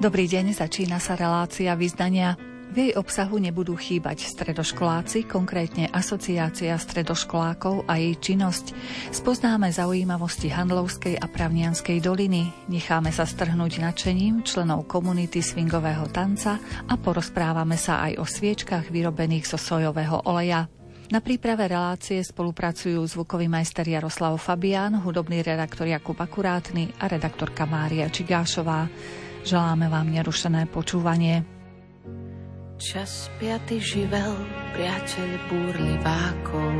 Dobrý deň, začína sa relácia vyznania. V jej obsahu nebudú chýbať stredoškoláci, konkrétne Asociácia stredoškolákov a jej činnosť. Spoznáme zaujímavosti Handlovskej a Pravnianskej doliny, necháme sa strhnúť nadšením členov komunity swingového tanca a porozprávame sa aj o sviečkach vyrobených zo sojového oleja. Na príprave relácie spolupracujú zvukový majster Jaroslav Fabián, hudobný redaktor Jakub Akurátny a redaktorka Mária Čigášová. Želáme vám nerušené počúvanie. Čas piaty živel, priateľ búrlivákov.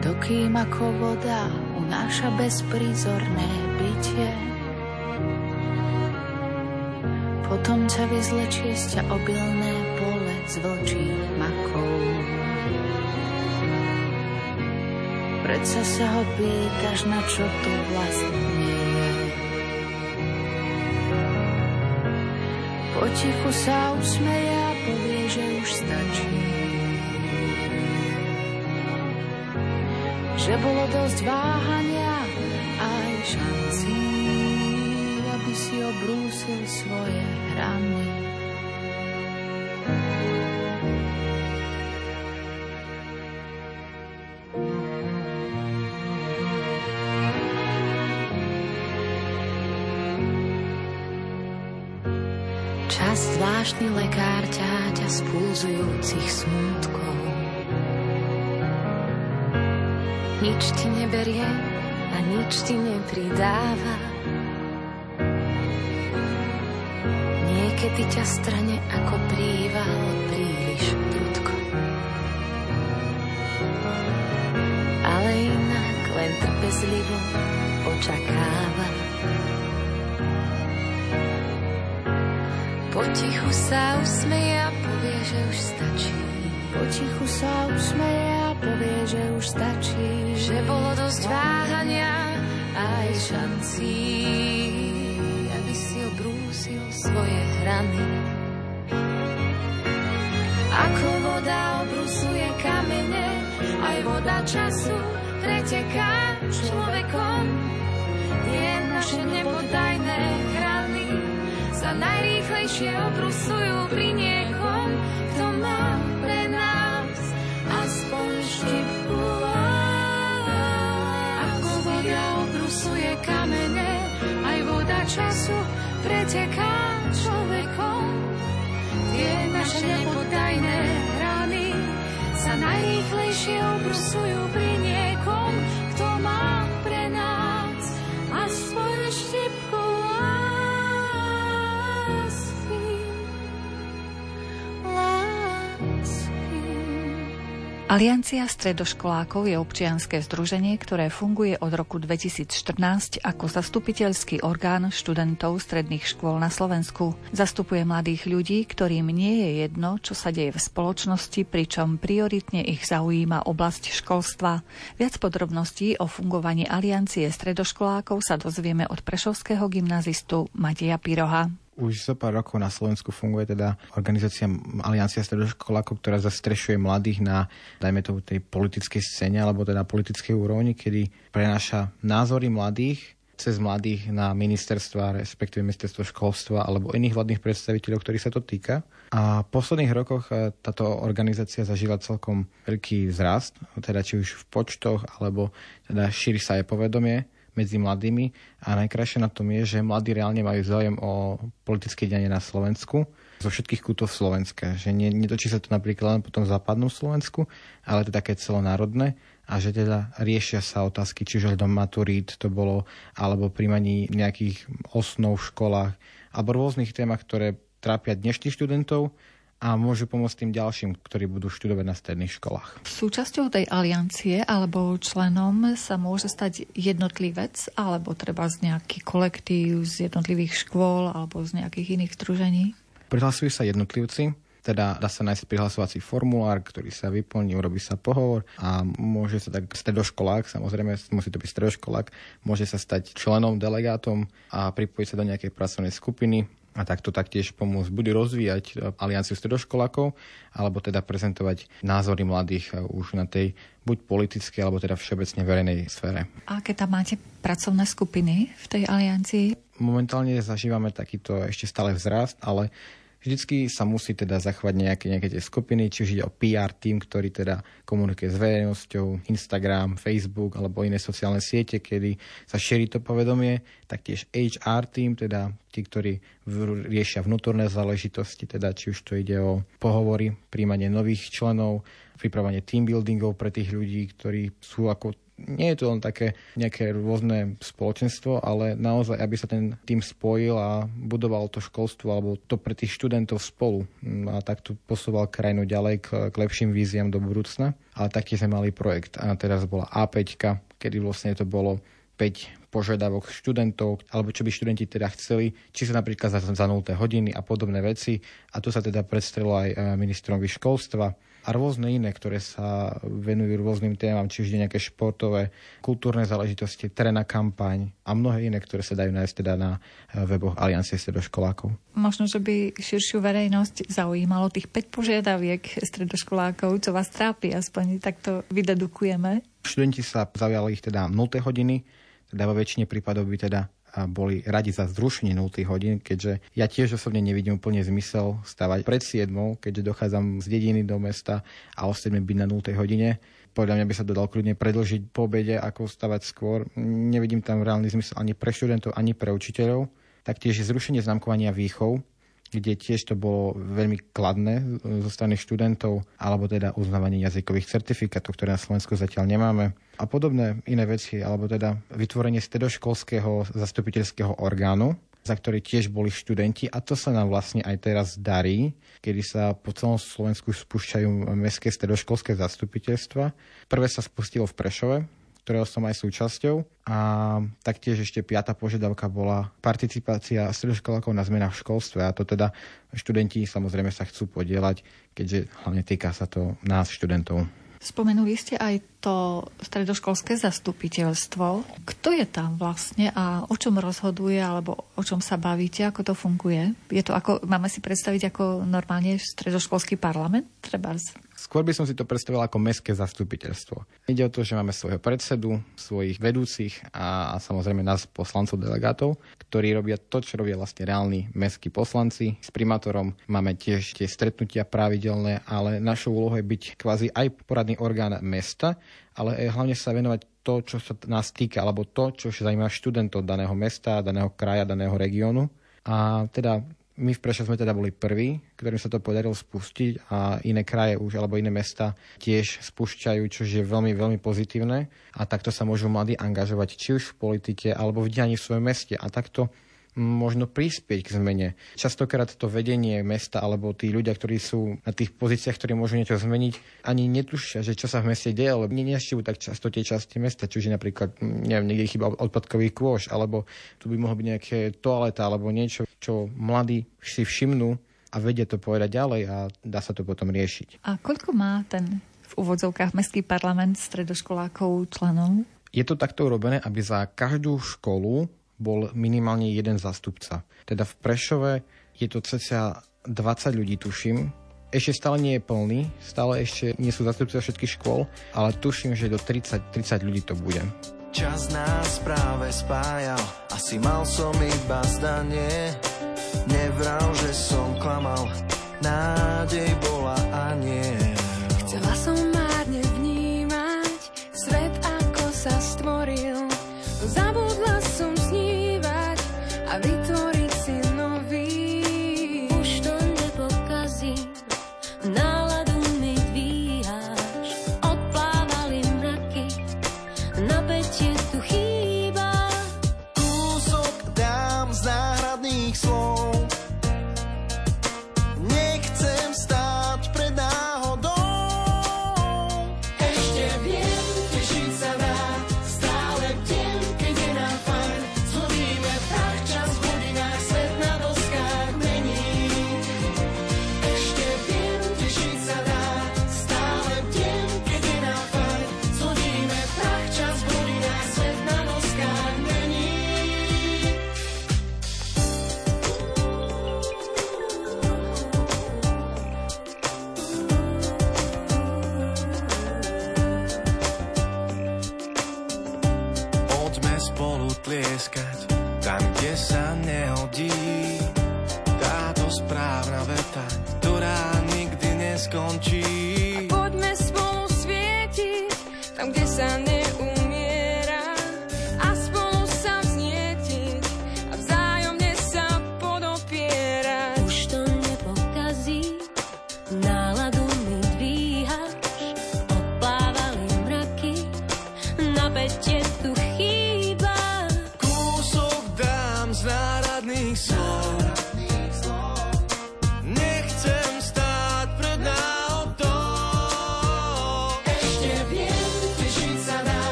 Dokým ako voda unáša bezprízorné bytie, potom ťa vyzlečie z ťa obilné pole z vlčích makov. Predsa sa ho pýtaš, na čo tu vlastne Potichu sa usmeje a povie, že už stačí. Že bolo dosť váhania aj šancí, aby si obrúsil svoje hrany. Zvláštny lekár ťaťa z pulzujúcich smútkov. Nič ti neberie a nič ti nepridáva. Niekedy ťa strane ako príval príliš prudko. Ale inak len trpezlivo očakáva. Potichu sa usmeje a povie, že už stačí. Potichu sa usmeje a povie, že už stačí. Že bolo dosť váhania aj šancí, aby si obrúsil svoje hrany. Ako voda obrusuje kamene, aj voda času preteká človekom. Je naše nepodajné hrany sa najrýchlejšie obrusujú pri niekom, kto má pre nás aspoň štipku. Ako voda obrusuje kamene, aj voda času preteká človekom. Tie naše nepodajné rany sa najrýchlejšie obrusujú pri niekom, Aliancia stredoškolákov je občianské združenie, ktoré funguje od roku 2014 ako zastupiteľský orgán študentov stredných škôl na Slovensku. Zastupuje mladých ľudí, ktorým nie je jedno, čo sa deje v spoločnosti, pričom prioritne ich zaujíma oblasť školstva. Viac podrobností o fungovaní Aliancie stredoškolákov sa dozvieme od prešovského gymnazistu Mateja Piroha. Už zo pár rokov na Slovensku funguje teda organizácia Aliancia stredoškolákov, ktorá zastrešuje mladých na, dajme to, tej politickej scéne alebo teda politickej úrovni, kedy prenáša názory mladých cez mladých na ministerstva, respektíve ministerstvo školstva alebo iných vládnych predstaviteľov, ktorých sa to týka. A v posledných rokoch e, táto organizácia zažila celkom veľký vzrast, teda či už v počtoch, alebo teda šíri sa aj povedomie medzi mladými a najkrajšie na tom je, že mladí reálne majú záujem o politické dianie na Slovensku zo všetkých kútov Slovenska. Že nie, netočí sa to napríklad len potom v západnom Slovensku, ale to také celonárodné a že teda riešia sa otázky, čiže do maturít to bolo, alebo príjmaní nejakých osnov v školách, alebo rôznych témach, ktoré trápia dnešných študentov a môžu pomôcť tým ďalším, ktorí budú študovať na stredných školách. Súčasťou tej aliancie alebo členom sa môže stať jednotlivec alebo treba z nejaký kolektív z jednotlivých škôl alebo z nejakých iných združení? Prihlasujú sa jednotlivci, teda dá sa nájsť prihlasovací formulár, ktorý sa vyplní, urobí sa pohovor a môže sa tak stredoškolák, samozrejme musí to byť stredoškolák, môže sa stať členom, delegátom a pripojiť sa do nejakej pracovnej skupiny a takto taktiež pomôcť buď rozvíjať alianciu stredoškolákov, alebo teda prezentovať názory mladých už na tej buď politickej, alebo teda všeobecne verejnej sfére. A aké tam máte pracovné skupiny v tej aliancii? Momentálne zažívame takýto ešte stále vzrast, ale Vždycky sa musí teda zachovať nejaké, nejaké tie skupiny, či už ide o PR tým, ktorý teda komunikuje s verejnosťou, Instagram, Facebook alebo iné sociálne siete, kedy sa šíri to povedomie, taktiež HR tým, teda tí, ktorí riešia vnútorné záležitosti, teda či už to ide o pohovory, príjmanie nových členov, pripravanie team buildingov pre tých ľudí, ktorí sú ako nie je to len také nejaké rôzne spoločenstvo, ale naozaj, aby sa ten tým spojil a budoval to školstvo alebo to pre tých študentov spolu a takto posúval krajinu ďalej k, k lepším víziám do budúcna. A taktiež sme mali projekt a teraz bola A5, kedy vlastne to bolo 5 požiadavok študentov, alebo čo by študenti teda chceli, či sa napríklad za, za 0 hodiny a podobné veci. A tu sa teda predstrelo aj e, ministrom školstva a rôzne iné, ktoré sa venujú rôznym témam, či už nejaké športové, kultúrne záležitosti, terénna kampaň a mnohé iné, ktoré sa dajú nájsť teda na eh, weboch Aliancie stredoškolákov. Možno, že by širšiu verejnosť zaujímalo tých 5 požiadaviek stredoškolákov, čo vás trápi, aspoň takto vydedukujeme. Študenti sa zaujali ich teda 0 hodiny, teda vo väčšine prípadov by teda boli radi za zrušenie 0 hodín, keďže ja tiež osobne nevidím úplne zmysel stavať pred 7, keďže dochádzam z dediny do mesta a ostatné byť na 0 hodine. Podľa mňa by sa to dal kľudne predlžiť po obede, ako stavať skôr. Nevidím tam reálny zmysel ani pre študentov, ani pre učiteľov. Taktiež zrušenie známkovania výchov, kde tiež to bolo veľmi kladné zo strany študentov, alebo teda uznávanie jazykových certifikátov, ktoré na Slovensku zatiaľ nemáme. A podobné iné veci, alebo teda vytvorenie stredoškolského zastupiteľského orgánu, za ktorý tiež boli študenti a to sa nám vlastne aj teraz darí, kedy sa po celom Slovensku spúšťajú mestské stredoškolské zastupiteľstva. Prvé sa spustilo v Prešove, ktorého som aj súčasťou. A taktiež ešte piata požiadavka bola participácia stredoškolákov na zmenách v školstve. A to teda študenti samozrejme sa chcú podielať, keďže hlavne týka sa to nás, študentov. Spomenuli ste aj to stredoškolské zastupiteľstvo. Kto je tam vlastne a o čom rozhoduje alebo o čom sa bavíte, ako to funguje? Je to ako, máme si predstaviť ako normálne stredoškolský parlament? Treba Skôr by som si to predstavil ako mestské zastupiteľstvo. Ide o to, že máme svojho predsedu, svojich vedúcich a, a samozrejme nás poslancov, delegátov, ktorí robia to, čo robia vlastne reálni mestskí poslanci. S primátorom máme tiež tie stretnutia pravidelné, ale našou úlohou je byť kvázi aj poradný orgán mesta, ale hlavne sa venovať to, čo sa nás týka, alebo to, čo zaujíma študentov daného mesta, daného kraja, daného regiónu. A teda my v Prešov sme teda boli prví, ktorým sa to podarilo spustiť a iné kraje už alebo iné mesta tiež spúšťajú, čo je veľmi, veľmi pozitívne. A takto sa môžu mladí angažovať či už v politike alebo v dianí v svojom meste. A takto možno prispieť k zmene. Častokrát to vedenie mesta alebo tí ľudia, ktorí sú na tých pozíciách, ktorí môžu niečo zmeniť, ani netušia, že čo sa v meste deje, lebo nenešťujú tak často tie časti mesta, čiže napríklad, neviem, niekde chyba odpadkový kôš, alebo tu by mohlo byť nejaké toaleta, alebo niečo, čo mladí si všimnú a vedia to povedať ďalej a dá sa to potom riešiť. A koľko má ten v úvodzovkách Mestský parlament stredoškolákov členov? Je to takto urobené, aby za každú školu bol minimálne jeden zastupca. Teda v Prešove je to cca 20 ľudí, tuším. Ešte stále nie je plný, stále ešte nie sú zastupcovia všetkých škôl, ale tuším, že do 30, 30 ľudí to bude. Čas nás práve spájal, asi mal som iba zdanie. Nevral, že som klamal, nádej bola a nie.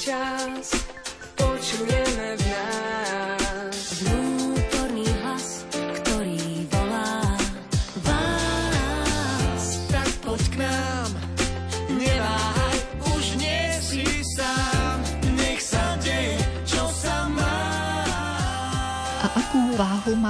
Čas počujeme v nás.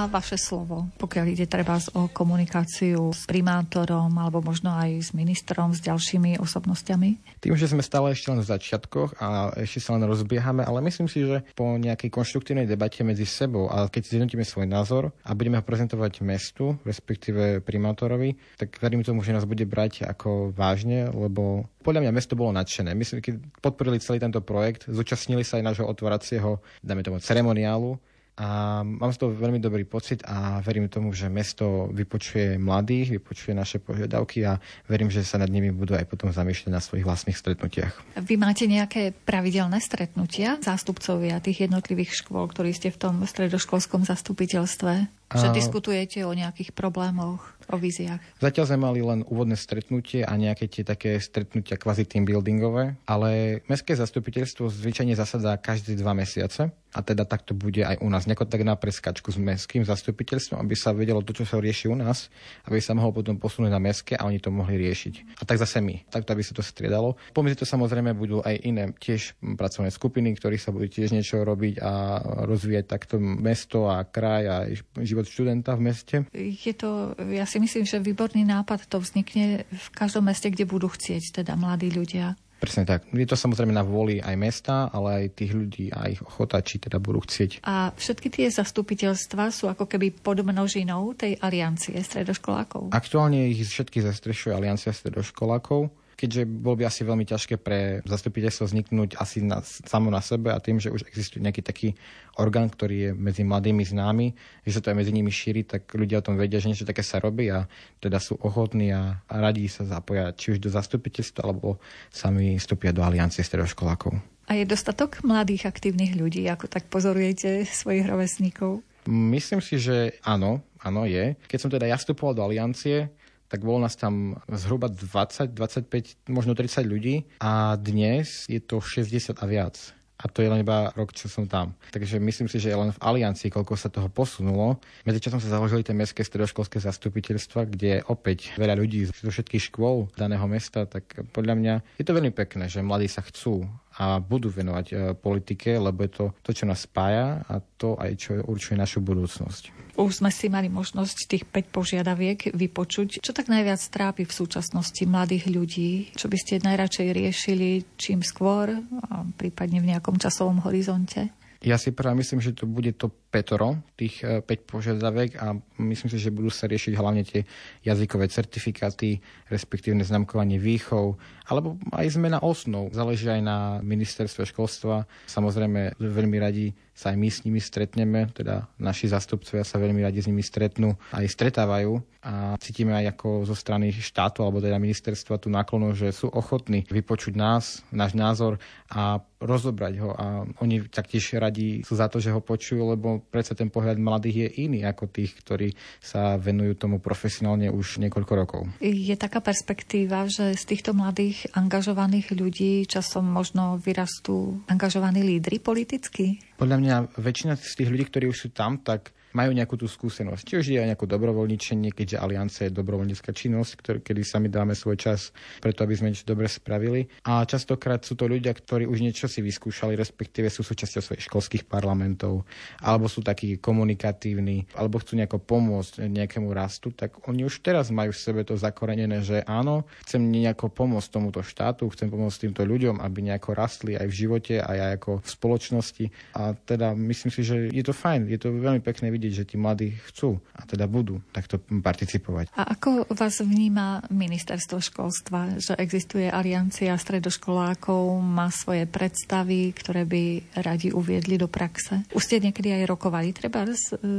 Má vaše slovo, pokiaľ ide treba o komunikáciu s primátorom alebo možno aj s ministrom, s ďalšími osobnostiami? Tým, že sme stále ešte len v začiatkoch a ešte sa len rozbiehame, ale myslím si, že po nejakej konštruktívnej debate medzi sebou a keď zjednotíme svoj názor a budeme ho prezentovať mestu, respektíve primátorovi, tak verím tomu, že nás bude brať ako vážne, lebo podľa mňa mesto bolo nadšené. My sme, keď podporili celý tento projekt, zúčastnili sa aj nášho otváracieho, dáme tomu, ceremoniálu a mám z toho veľmi dobrý pocit a verím tomu, že mesto vypočuje mladých, vypočuje naše požiadavky a verím, že sa nad nimi budú aj potom zamýšľať na svojich vlastných stretnutiach. Vy máte nejaké pravidelné stretnutia zástupcovia tých jednotlivých škôl, ktorí ste v tom stredoškolskom zastupiteľstve? Že diskutujete o nejakých problémoch, o víziách? Zatiaľ sme mali len úvodné stretnutie a nejaké tie také stretnutia kvazi team buildingové, ale mestské zastupiteľstvo zvyčajne zasadá každé dva mesiace a teda takto bude aj u nás. Nejako tak na preskačku s mestským zastupiteľstvom, aby sa vedelo to, čo sa rieši u nás, aby sa mohlo potom posunúť na mestské a oni to mohli riešiť. A tak zase my. Takto, aby sa to striedalo. Pomedzi to samozrejme budú aj iné tiež pracovné skupiny, ktorí sa budú tiež niečo robiť a rozvíjať takto mesto a kraj a život študenta v meste. Je to, ja si myslím, že výborný nápad to vznikne v každom meste, kde budú chcieť teda mladí ľudia. Presne tak. Je to samozrejme na vôli aj mesta, ale aj tých ľudí a ich ochota, či teda budú chcieť. A všetky tie zastupiteľstva sú ako keby pod množinou tej aliancie stredoškolákov. Aktuálne ich všetky zastrešuje Aliancia stredoškolákov, keďže bolo by asi veľmi ťažké pre zastupiteľstvo vzniknúť asi na, samo na sebe a tým, že už existuje nejaký taký orgán, ktorý je medzi mladými známy, že sa to aj medzi nimi šíri, tak ľudia o tom vedia, že niečo také sa robí a teda sú ochotní a, a radí sa zapoja či už do zastupiteľstva, alebo sami vstúpia do aliancie stredoškolákov. A je dostatok mladých aktívnych ľudí, ako tak pozorujete svojich rovesníkov? Myslím si, že áno, áno je. Keď som teda ja vstupoval do aliancie, tak bolo nás tam zhruba 20, 25, možno 30 ľudí a dnes je to 60 a viac. A to je len iba rok, čo som tam. Takže myslím si, že len v Aliancii, koľko sa toho posunulo. Medzičasom sa založili tie mestské stredoškolské zastupiteľstva, kde opäť veľa ľudí zo všetkých škôl daného mesta, tak podľa mňa je to veľmi pekné, že mladí sa chcú a budú venovať e, politike, lebo je to to, čo nás spája a to aj, čo určuje našu budúcnosť. Už sme si mali možnosť tých 5 požiadaviek vypočuť. Čo tak najviac trápi v súčasnosti mladých ľudí? Čo by ste najradšej riešili čím skôr, a prípadne v nejakom časovom horizonte? Ja si práve myslím, že to bude to Petro, tých 5 požiadaviek a myslím si, že budú sa riešiť hlavne tie jazykové certifikáty, respektívne znamkovanie výchov, alebo aj zmena osnov. Záleží aj na ministerstve školstva. Samozrejme, veľmi radi sa aj my s nimi stretneme, teda naši zastupcovia sa veľmi radi s nimi stretnú, aj stretávajú a cítime aj ako zo strany štátu alebo teda ministerstva tú náklonu, že sú ochotní vypočuť nás, náš názor a rozobrať ho a oni taktiež radi sú za to, že ho počujú, lebo predsa ten pohľad mladých je iný ako tých, ktorí sa venujú tomu profesionálne už niekoľko rokov. Je taká perspektíva, že z týchto mladých angažovaných ľudí časom možno vyrastú angažovaní lídry politicky? Podľa mňa väčšina z tých ľudí, ktorí už sú tam, tak majú nejakú tú skúsenosť. Či už je aj nejakú dobrovoľničenie, keďže aliancia je dobrovoľnícka činnosť, ktorý, kedy sami dáme svoj čas preto, aby sme niečo dobre spravili. A častokrát sú to ľudia, ktorí už niečo si vyskúšali, respektíve sú súčasťou svojich školských parlamentov, alebo sú takí komunikatívni, alebo chcú nejako pomôcť nejakému rastu, tak oni už teraz majú v sebe to zakorenené, že áno, chcem nejako pomôcť tomuto štátu, chcem pomôcť týmto ľuďom, aby nejako rastli aj v živote, aj ako v spoločnosti. A teda myslím si, že je to fajn, je to veľmi pekné vidieť, že tí mladí chcú a teda budú takto participovať. A ako vás vníma ministerstvo školstva, že existuje aliancia stredoškolákov, má svoje predstavy, ktoré by radi uviedli do praxe? Už ste niekedy aj rokovali treba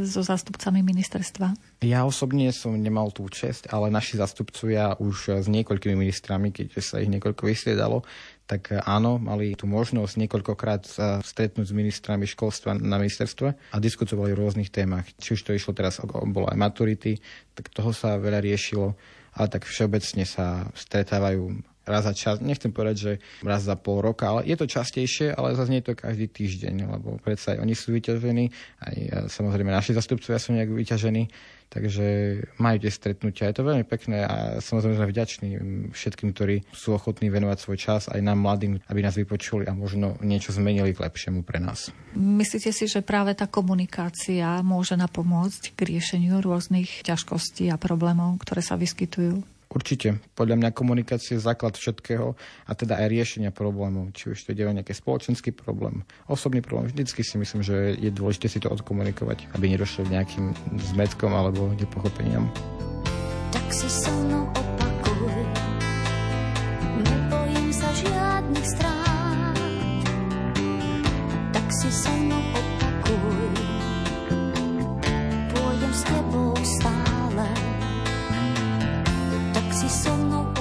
so zástupcami ministerstva? Ja osobne som nemal tú čest, ale naši zastupcovia už s niekoľkými ministrami, keď sa ich niekoľko vysliedalo, tak áno, mali tú možnosť niekoľkokrát sa stretnúť s ministrami školstva na ministerstve a diskutovali o rôznych témach. Či už to išlo teraz, bolo aj maturity, tak toho sa veľa riešilo, ale tak všeobecne sa stretávajú raz za čas, nechcem povedať, že raz za pol roka, ale je to častejšie, ale zase nie je to každý týždeň, lebo predsa aj oni sú vyťažení, aj samozrejme naši zastupcovia sú nejak vyťažení, takže majú tie stretnutia. Je to veľmi pekné a samozrejme sme vďační všetkým, ktorí sú ochotní venovať svoj čas aj nám mladým, aby nás vypočuli a možno niečo zmenili k lepšiemu pre nás. Myslíte si, že práve tá komunikácia môže napomôcť k riešeniu rôznych ťažkostí a problémov, ktoré sa vyskytujú? Určite. Podľa mňa komunikácia je základ všetkého a teda aj riešenia problémov. Či už to ide o nejaký spoločenský problém, osobný problém. Vždycky si myslím, že je dôležité si to odkomunikovať, aby nedošlo k nejakým zmetkom alebo nepochopeniam. Tak si so mnou opakuj, nebojím sa žiadnych strát. Tak si so mnou opakuj, pôjdem s tebou stále si so mnou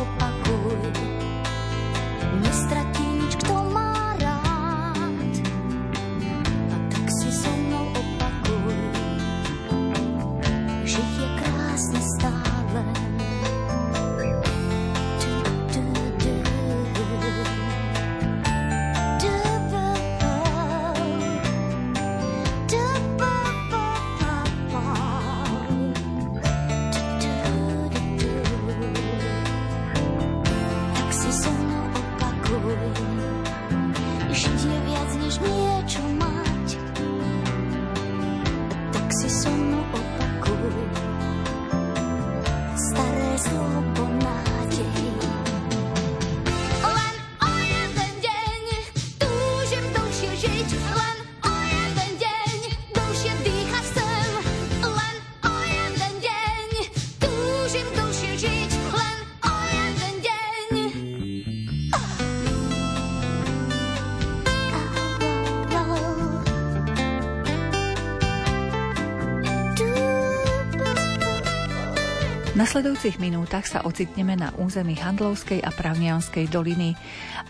nasledujúcich minútach sa ocitneme na území Handlovskej a Pravnianskej doliny.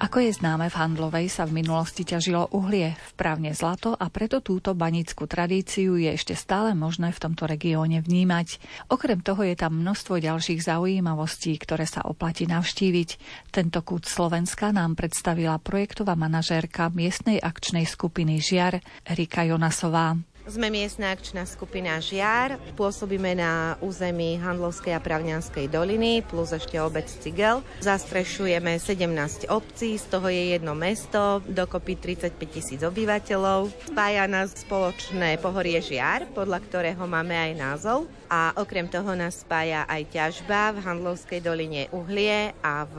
Ako je známe, v Handlovej sa v minulosti ťažilo uhlie, v Pravne zlato a preto túto banickú tradíciu je ešte stále možné v tomto regióne vnímať. Okrem toho je tam množstvo ďalších zaujímavostí, ktoré sa oplatí navštíviť. Tento kút Slovenska nám predstavila projektová manažérka miestnej akčnej skupiny Žiar Erika Jonasová. Sme miestna akčná skupina Žiar, pôsobíme na území Handlovskej a Pravňanskej doliny plus ešte obec Cigel. Zastrešujeme 17 obcí, z toho je jedno mesto, dokopy 35 tisíc obyvateľov. Spája nás spoločné pohorie Žiar, podľa ktorého máme aj názov. A okrem toho nás spája aj ťažba v Handlovskej doline uhlie a v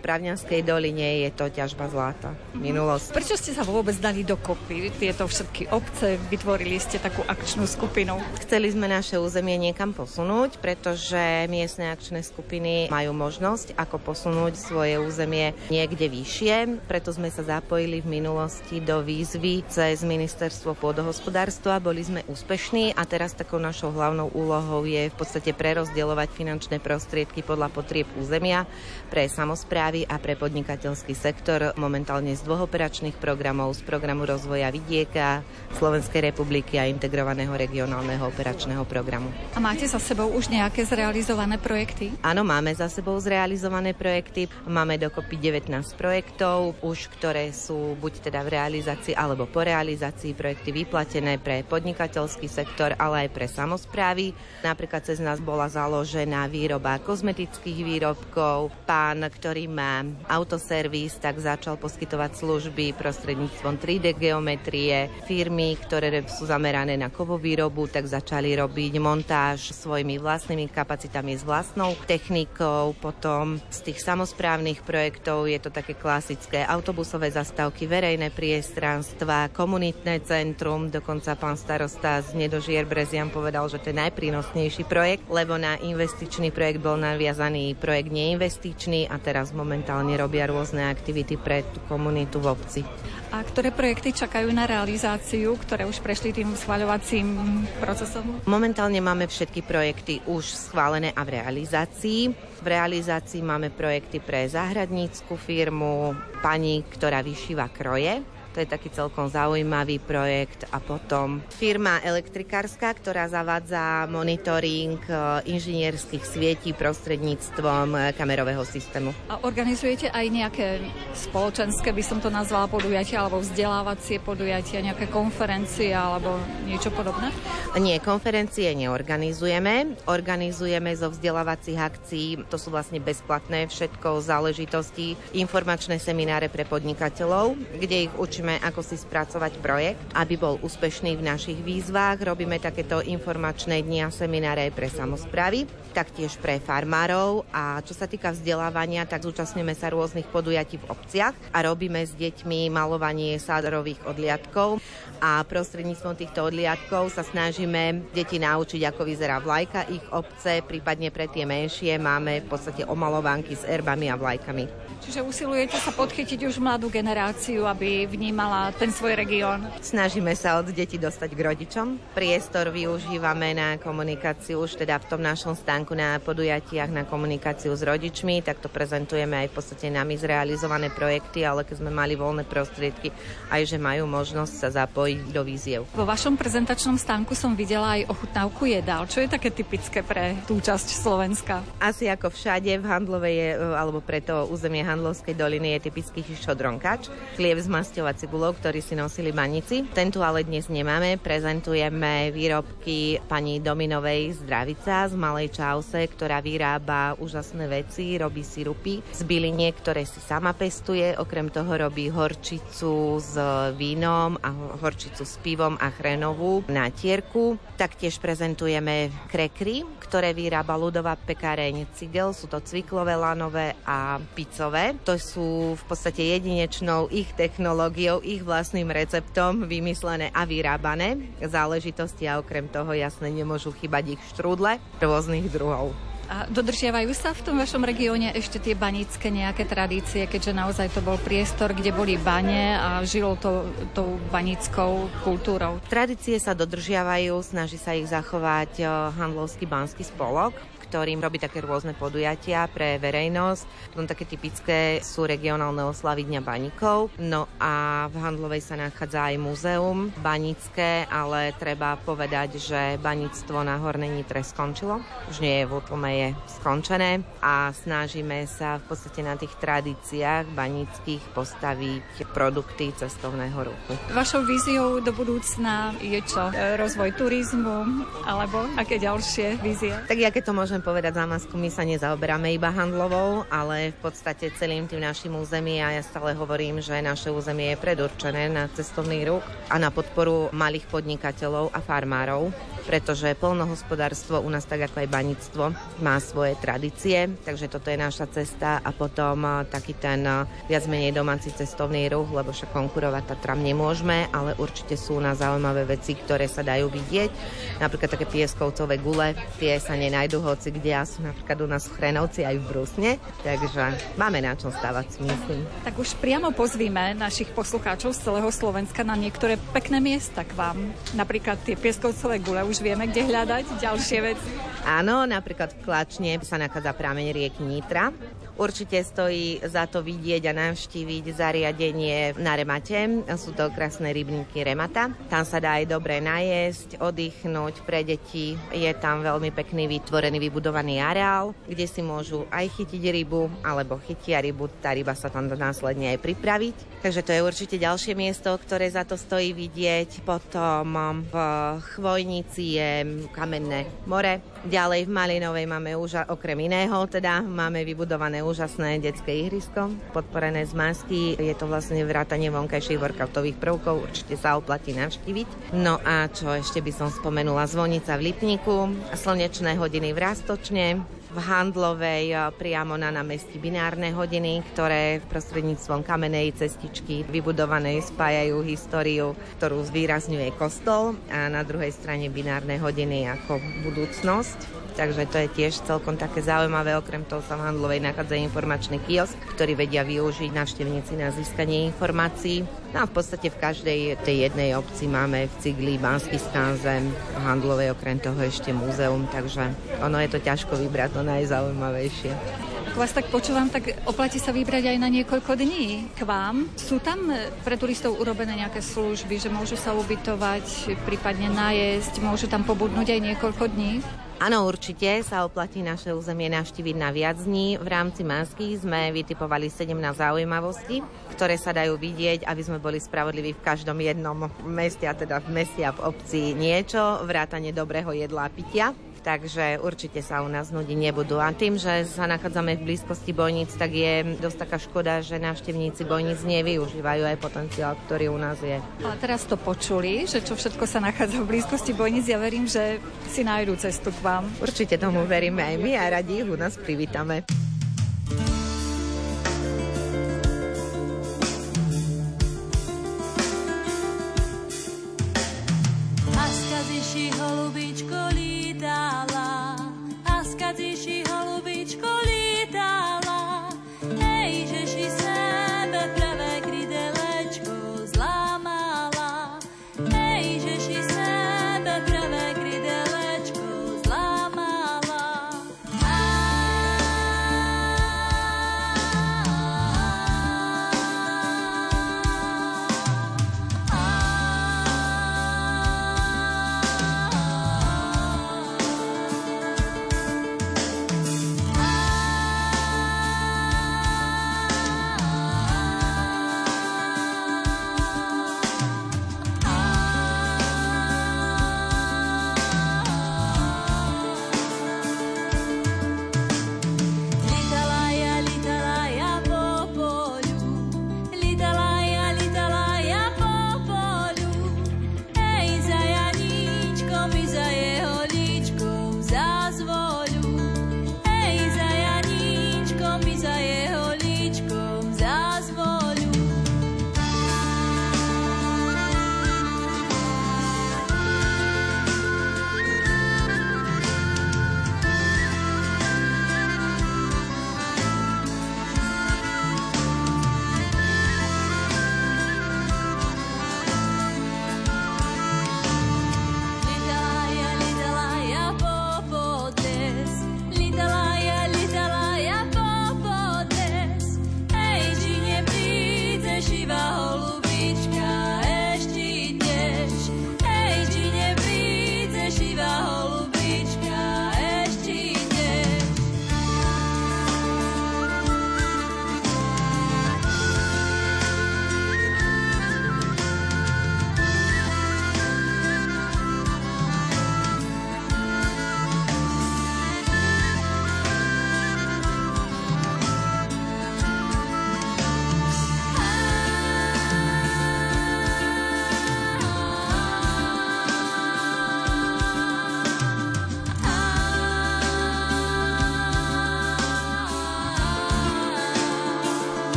Pravňanskej doline je to ťažba zlata. Minulosť. Prečo ste sa vôbec dali dokopy tieto všetky obce, vytvorili ste takú akčnú skupinu? Chceli sme naše územie niekam posunúť, pretože miestne akčné skupiny majú možnosť, ako posunúť svoje územie niekde vyššie. Preto sme sa zapojili v minulosti do výzvy cez ministerstvo pôdohospodárstva. Boli sme úspešní a teraz takou našou hlavnou úlohou je v podstate prerozdielovať finančné prostriedky podľa potrieb územia pre samozprávy a pre podnikateľský sektor momentálne z dvoch operačných programov, z programu rozvoja vidieka Slovenskej republiky republiky a integrovaného regionálneho operačného programu. A máte za sebou už nejaké zrealizované projekty? Áno, máme za sebou zrealizované projekty. Máme dokopy 19 projektov, už ktoré sú buď teda v realizácii alebo po realizácii projekty vyplatené pre podnikateľský sektor, ale aj pre samozprávy. Napríklad cez nás bola založená výroba kozmetických výrobkov. Pán, ktorý má autoservis, tak začal poskytovať služby prostredníctvom 3D geometrie. Firmy, ktoré sú zamerané na kovovýrobu, tak začali robiť montáž svojimi vlastnými kapacitami s vlastnou technikou. Potom z tých samozprávnych projektov je to také klasické autobusové zastávky, verejné priestranstva, komunitné centrum. Dokonca pán starosta z Nedožier Brezian povedal, že to je najprínosnejší projekt, lebo na investičný projekt bol naviazaný projekt neinvestičný a teraz momentálne robia rôzne aktivity pre tú komunitu v obci. A ktoré projekty čakajú na realizáciu, ktoré už prešli tým schvaľovacím procesom? Momentálne máme všetky projekty už schválené a v realizácii. V realizácii máme projekty pre záhradnícku firmu, pani, ktorá vyšíva kroje to je taký celkom zaujímavý projekt. A potom firma elektrikárska, ktorá zavádza monitoring e, inžinierských svietí prostredníctvom e, kamerového systému. A organizujete aj nejaké spoločenské, by som to nazvala, podujatia alebo vzdelávacie podujatia, nejaké konferencie alebo niečo podobné? Nie, konferencie neorganizujeme. Organizujeme zo vzdelávacích akcií, to sú vlastne bezplatné všetko záležitosti, informačné semináre pre podnikateľov, kde ich učíme učíme, ako si spracovať projekt, aby bol úspešný v našich výzvach. Robíme takéto informačné dni a semináre pre samozprávy, taktiež pre farmárov a čo sa týka vzdelávania, tak zúčastňujeme sa rôznych podujatí v obciach a robíme s deťmi malovanie sádorových odliadkov a prostredníctvom týchto odliadkov sa snažíme deti naučiť, ako vyzerá vlajka ich obce, prípadne pre tie menšie máme v podstate omalovanky s erbami a vlajkami. Čiže usilujete sa podchytiť už mladú generáciu, aby vnímala ten svoj región? Snažíme sa od detí dostať k rodičom. Priestor využívame na komunikáciu už teda v tom našom stánku na podujatiach na komunikáciu s rodičmi, tak to prezentujeme aj v podstate nami zrealizované projekty, ale keď sme mali voľné prostriedky, aj že majú možnosť sa zapojiť do víziev. Vo vašom prezentačnom stánku som videla aj ochutnávku jedál. Čo je také typické pre tú časť Slovenska? Asi ako všade v Handlovej alebo pre to územie Handlovskej doliny je typický šodronkač, chlieb z masťou a cibulou, ktorý si nosili banici. Ten tu ale dnes nemáme. Prezentujeme výrobky pani Dominovej Zdravica z Malej Čause, ktorá vyrába úžasné veci, robí sirupy z byliniek, ktoré si sama pestuje. Okrem toho robí horčicu s vínom a horčicu s pivom a chrenovú nátierku. Taktiež prezentujeme krekry, ktoré vyrába ľudová pekáreň Cigel. Sú to cviklové, lanové a picové to sú v podstate jedinečnou ich technológiou, ich vlastným receptom vymyslené a vyrábané záležitosti a okrem toho jasne nemôžu chýbať ich štrúdle rôznych druhov. A dodržiavajú sa v tom vašom regióne ešte tie banícke nejaké tradície, keďže naozaj to bol priestor, kde boli bane a žilo to tou banickou kultúrou? Tradície sa dodržiavajú, snaží sa ich zachovať eh, Handlovský banský spolok ktorým robí také rôzne podujatia pre verejnosť. Potom také typické sú regionálne oslavy Dňa baníkov. No a v Handlovej sa nachádza aj múzeum banické, ale treba povedať, že baníctvo na Hornej Nitre skončilo. Už nie je v útlme, je skončené a snažíme sa v podstate na tých tradíciách baníckých postaviť produkty cestovného ruchu. Vašou víziou do budúcna je čo? Rozvoj turizmu alebo aké ďalšie vízie? Tak ja keď to môžem povedať za masku, my sa nezaoberáme iba handlovou, ale v podstate celým tým našim území a ja stále hovorím, že naše územie je predurčené na cestovný ruch a na podporu malých podnikateľov a farmárov, pretože polnohospodárstvo u nás tak ako aj baníctvo má svoje tradície, takže toto je naša cesta a potom taký ten viac menej domáci cestovný ruch, lebo však konkurovať Tatram nemôžeme, ale určite sú na zaujímavé veci, ktoré sa dajú vidieť. Napríklad také pieskovcové gule, tie sa nenajdu, hoci kde ja sú napríklad u nás v Chrenovci aj v Brusne, takže máme na čom stávať, si myslím. Tak už priamo pozvíme našich poslucháčov z celého Slovenska na niektoré pekné miesta k vám. Napríklad tie pieskovcové gule už vieme, kde hľadať, ďalšie veci. Áno, napríklad v Klačne sa nachádza prameň rieky Nitra, Určite stojí za to vidieť a navštíviť zariadenie na Remate. Sú to krásne rybníky Remata. Tam sa dá aj dobre najesť, oddychnúť pre deti. Je tam veľmi pekný vytvorený, vybudovaný areál, kde si môžu aj chytiť rybu, alebo chytia rybu. Tá ryba sa tam následne aj pripraviť. Takže to je určite ďalšie miesto, ktoré za to stojí vidieť. Potom v Chvojnici je kamenné more. Ďalej v Malinovej máme už okrem iného, teda máme vybudované úžasné detské ihrisko, podporené z masky. Je to vlastne vrátanie vonkajších workoutových prvkov, určite sa oplatí navštíviť. No a čo ešte by som spomenula, zvonica v Lipniku, slnečné hodiny v Rastočne, v Handlovej priamo na námestí binárne hodiny, ktoré prostredníctvom kamenej cestičky vybudovanej spájajú históriu, ktorú zvýrazňuje kostol a na druhej strane binárne hodiny ako budúcnosť. Takže to je tiež celkom také zaujímavé. Okrem toho sa v Handlovej nachádza informačný kiosk, ktorý vedia využiť návštevníci na získanie informácií. No a v podstate v každej tej jednej obci máme v Cigli, Banský skánzen, v Handlovej okrem toho ešte múzeum, takže ono je to ťažko vybrať to najzaujímavejšie. Ak vás tak počúvam, tak oplatí sa vybrať aj na niekoľko dní k vám. Sú tam pre turistov urobené nejaké služby, že môžu sa ubytovať, prípadne najesť, môžu tam pobudnúť aj niekoľko dní? Áno, určite sa oplatí naše územie navštíviť na viac dní. V rámci Mansky sme vytipovali 17 zaujímavostí, ktoré sa dajú vidieť, aby sme boli spravodliví v každom jednom meste, a teda v meste a v obci niečo, vrátanie dobrého jedla a pitia takže určite sa u nás nudiť nebudú. A tým, že sa nachádzame v blízkosti bojníc, tak je dosť taká škoda, že návštevníci bojníc nevyužívajú aj potenciál, ktorý u nás je. A teraz to počuli, že čo všetko sa nachádza v blízkosti bojníc, ja verím, že si nájdú cestu k vám. Určite tomu veríme aj my a radi ich u nás privítame. Holubičko, líš. mandala.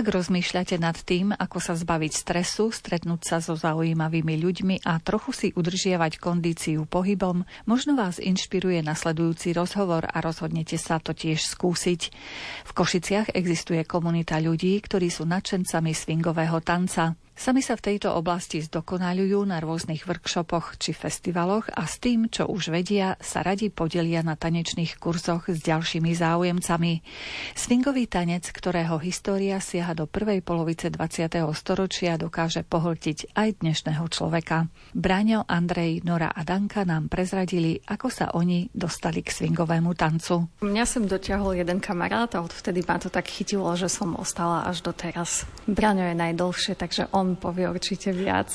Ak rozmýšľate nad tým, ako sa zbaviť stresu, stretnúť sa so zaujímavými ľuďmi a trochu si udržiavať kondíciu pohybom, možno vás inšpiruje nasledujúci rozhovor a rozhodnete sa to tiež skúsiť. V Košiciach existuje komunita ľudí, ktorí sú nadšencami swingového tanca. Sami sa v tejto oblasti zdokonalujú na rôznych workshopoch či festivaloch a s tým, čo už vedia, sa radi podelia na tanečných kurzoch s ďalšími záujemcami. Swingový tanec, ktorého história siaha do prvej polovice 20. storočia, dokáže pohltiť aj dnešného človeka. Braňo, Andrej, Nora a Danka nám prezradili, ako sa oni dostali k swingovému tancu. Mňa sem dotiahol jeden kamarát a odvtedy ma to tak chytilo, že som ostala až do teraz. Braňo je najdlhšie, takže on povie určite viac.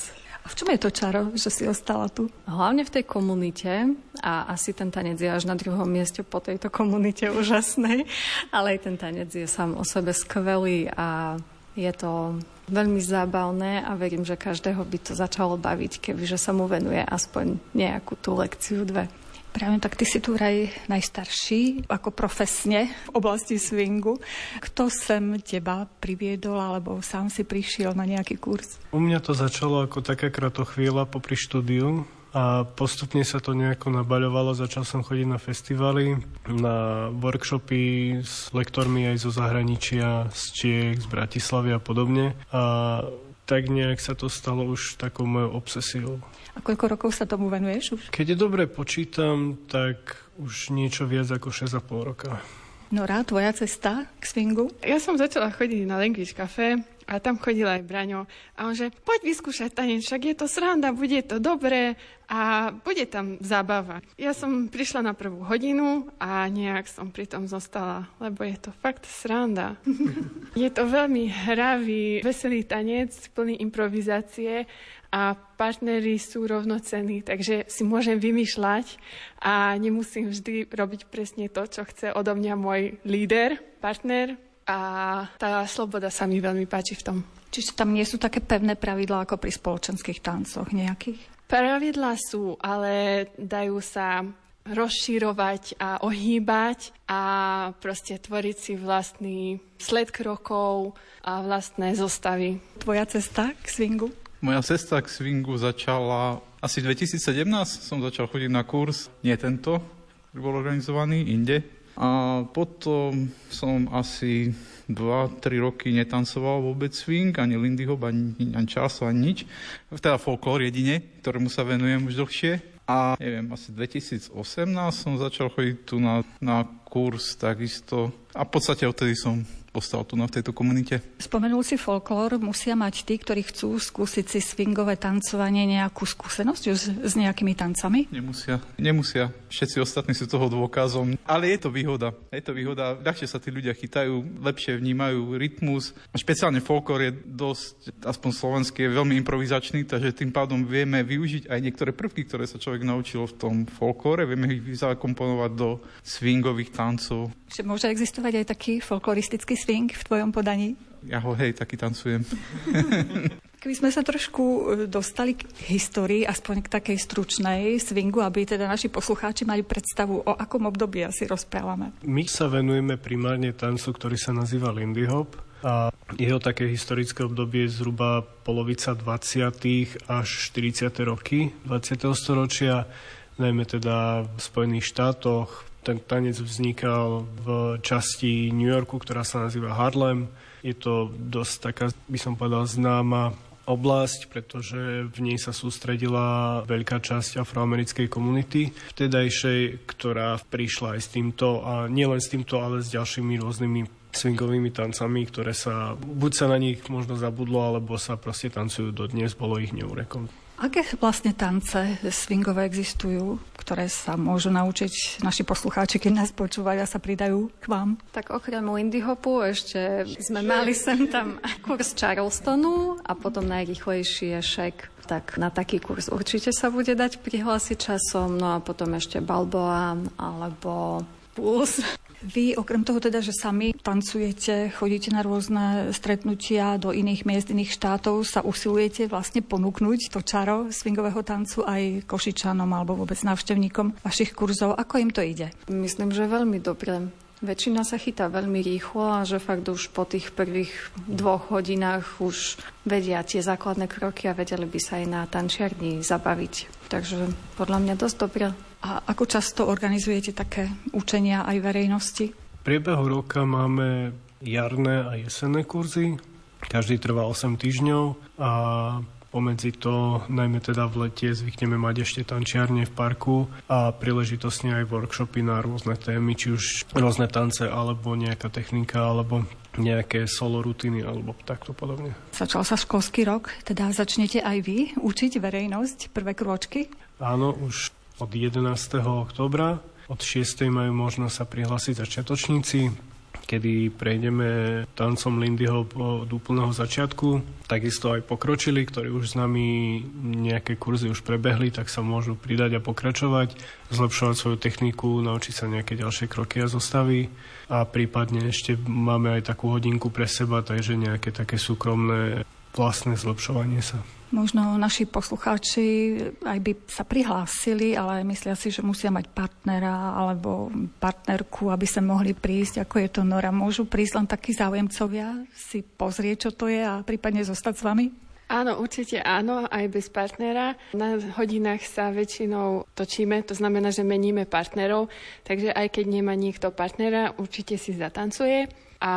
A v čom je to čaro, že si ostala tu? Hlavne v tej komunite a asi ten tanec je až na druhom mieste po tejto komunite úžasnej, ale aj ten tanec je sám o sebe skvelý a je to veľmi zábavné a verím, že každého by to začalo baviť, kebyže sa mu venuje aspoň nejakú tú lekciu dve. Práve tak ty si tu vraj najstarší, ako profesne v oblasti swingu. Kto sem teba priviedol, alebo sám si prišiel na nejaký kurz? U mňa to začalo ako taká kratochvíľa popri štúdiu a postupne sa to nejako nabaľovalo. Začal som chodiť na festivaly, na workshopy s lektormi aj zo zahraničia, z Čiek, z Bratislavy a podobne. A tak nejak sa to stalo už takou mojou obsesiou. A koľko rokov sa tomu venuješ už? Keď je dobre počítam, tak už niečo viac ako 6,5 roka. Nora, tvoja cesta k swingu? Ja som začala chodiť na Language Cafe a tam chodil aj Braňo. A on že, poď vyskúšať tanec, však je to sranda, bude to dobré a bude tam zábava. Ja som prišla na prvú hodinu a nejak som pri tom zostala, lebo je to fakt sranda. je to veľmi hravý, veselý tanec, plný improvizácie a partnery sú rovnocení, takže si môžem vymýšľať a nemusím vždy robiť presne to, čo chce odo mňa môj líder, partner a tá sloboda sa mi veľmi páči v tom. Čiže tam nie sú také pevné pravidlá ako pri spoločenských tancoch nejakých? Pravidlá sú, ale dajú sa rozširovať a ohýbať a proste tvoriť si vlastný sled krokov a vlastné zostavy. Tvoja cesta k swingu? Moja cesta k swingu začala asi v 2017. Som začal chodiť na kurz, nie tento, ktorý bol organizovaný, inde. A potom som asi 2-3 roky netancoval vôbec swing, ani Lindy Hop, ani, ani času, ani nič. Teda folklór jedine, ktorému sa venujem už dlhšie. A neviem, asi 2018 som začal chodiť tu na, na kurz takisto. A v podstate odtedy som postal tu na v tejto komunite. Spomenul si folklór, musia mať tí, ktorí chcú skúsiť si swingové tancovanie nejakú skúsenosť s, s nejakými tancami? Nemusia, nemusia. Všetci ostatní sú toho dôkazom. Ale je to výhoda. Je to výhoda. Ľahšie sa tí ľudia chytajú, lepšie vnímajú rytmus. Špeciálne folklór je dosť, aspoň slovenský, je veľmi improvizačný, takže tým pádom vieme využiť aj niektoré prvky, ktoré sa človek naučil v tom folklóre, vieme ich zakomponovať do swingových tancov. Že môže existovať aj taký folkloristický swing v tvojom podaní? Ja ho hej, taký tancujem. Keby sme sa trošku e, dostali k histórii, aspoň k takej stručnej swingu, aby teda naši poslucháči mali predstavu, o akom období asi rozprávame. My sa venujeme primárne tancu, ktorý sa nazýva Lindy Hop a jeho také historické obdobie je zhruba polovica 20. až 40. roky 20. storočia, najmä teda v Spojených štátoch, ten tanec vznikal v časti New Yorku, ktorá sa nazýva Harlem. Je to dosť taká, by som povedal, známa oblasť, pretože v nej sa sústredila veľká časť afroamerickej komunity vtedajšej, ktorá prišla aj s týmto, a nielen s týmto, ale s ďalšími rôznymi swingovými tancami, ktoré sa, buď sa na nich možno zabudlo, alebo sa proste tancujú dodnes, bolo ich neurekom. Aké vlastne tance swingové existujú, ktoré sa môžu naučiť naši poslucháči, keď nás počúvajú a sa pridajú k vám? Tak okrem Lindy Hopu ešte sme mali sem tam kurz Charlestonu a potom najrychlejší je šek. Tak na taký kurz určite sa bude dať prihlásiť časom, no a potom ešte Balboa alebo Puls. Vy okrem toho teda, že sami tancujete, chodíte na rôzne stretnutia do iných miest, iných štátov, sa usilujete vlastne ponúknuť to čaro swingového tancu aj košičanom alebo vôbec návštevníkom vašich kurzov. Ako im to ide? Myslím, že veľmi dobre. väčšina sa chytá veľmi rýchlo a že fakt už po tých prvých dvoch hodinách už vedia tie základné kroky a vedeli by sa aj na tančiarni zabaviť. Takže podľa mňa dosť dobré. A ako často organizujete také učenia aj verejnosti? V priebehu roka máme jarné a jesenné kurzy. Každý trvá 8 týždňov a Pomedzi to, najmä teda v lete, zvykneme mať ešte tančiarne v parku a príležitosne aj workshopy na rôzne témy, či už rôzne tance, alebo nejaká technika, alebo nejaké solo rutiny, alebo takto podobne. Začal sa školský rok, teda začnete aj vy učiť verejnosť prvé krôčky? Áno, už od 11. oktobra. Od 6. majú možnosť sa prihlásiť začiatočníci kedy prejdeme tancom Lindy Hop od úplného začiatku. Takisto aj pokročili, ktorí už s nami nejaké kurzy už prebehli, tak sa môžu pridať a pokračovať, zlepšovať svoju techniku, naučiť sa nejaké ďalšie kroky a zostavy a prípadne ešte máme aj takú hodinku pre seba, takže nejaké také súkromné vlastné zlepšovanie sa. Možno naši poslucháči aj by sa prihlásili, ale myslia si, že musia mať partnera alebo partnerku, aby sa mohli prísť, ako je to Nora. Môžu prísť len takí záujemcovia si pozrieť, čo to je a prípadne zostať s vami? Áno, určite áno, aj bez partnera. Na hodinách sa väčšinou točíme, to znamená, že meníme partnerov, takže aj keď nemá niekto partnera, určite si zatancuje. A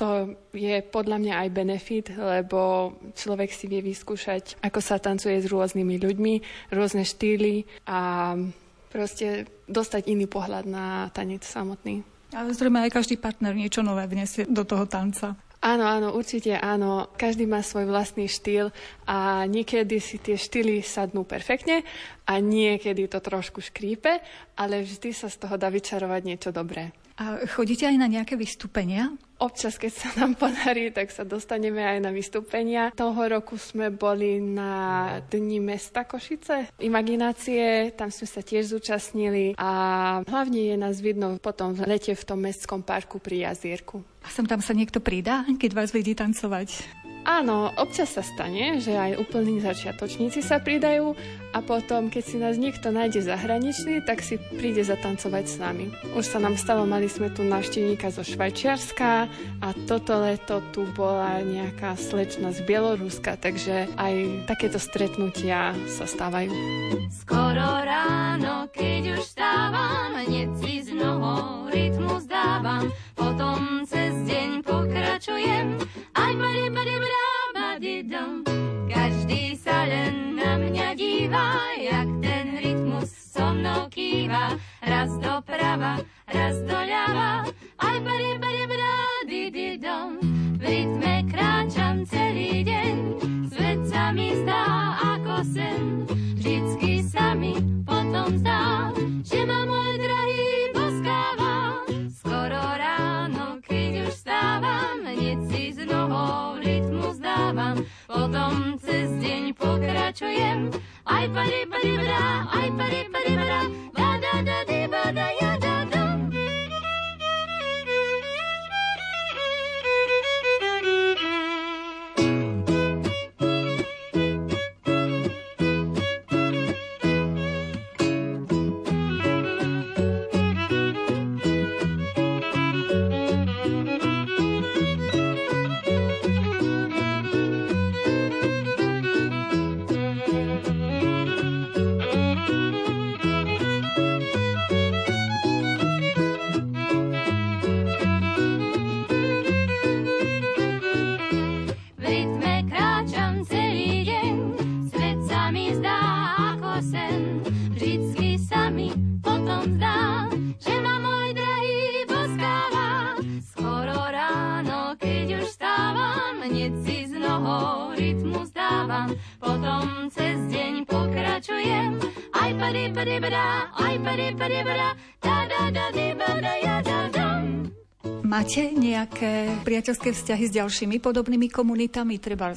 to je podľa mňa aj benefit, lebo človek si vie vyskúšať, ako sa tancuje s rôznymi ľuďmi, rôzne štýly a proste dostať iný pohľad na tanec samotný. Ale zrejme aj každý partner niečo nové vniesie do toho tanca. Áno, áno, určite áno. Každý má svoj vlastný štýl a niekedy si tie štýly sadnú perfektne a niekedy to trošku škrípe, ale vždy sa z toho dá vyčarovať niečo dobré. A chodíte aj na nejaké vystúpenia? Občas, keď sa nám podarí, tak sa dostaneme aj na vystúpenia. Toho roku sme boli na Dni mesta Košice. Imaginácie, tam sme sa tiež zúčastnili a hlavne je nás vidno potom v lete v tom mestskom parku pri jazierku. A sem tam sa niekto pridá, keď vás vidí tancovať? Áno, občas sa stane, že aj úplní začiatočníci sa pridajú a potom, keď si nás niekto nájde zahraničný, tak si príde zatancovať s nami. Už sa nám stalo, mali sme tu návštevníka zo Švajčiarska a toto leto tu bola nejaká slečna z Bieloruska, takže aj takéto stretnutia sa stávajú. Skoro ráno, keď už stávam, hneď si z nohou rytmus dávam, potom cez deň pokračujem, aj bari, bari, dom. Každý sa len na mňa díva, jak ten rytmus so mnou kýva. Raz doprava, raz doľava, aj bari, bari, brády, di dom. V rytme kráčam celý deň, svet sa mi zdá ako sen. Vždycky sa mi potom zdá, že ma môj drahý potom cez deň pokračujem. Aj pari pari aj pari pari bra, ba da da di ba da ja da dum. Máte nejaké priateľské vzťahy s ďalšími podobnými komunitami, treba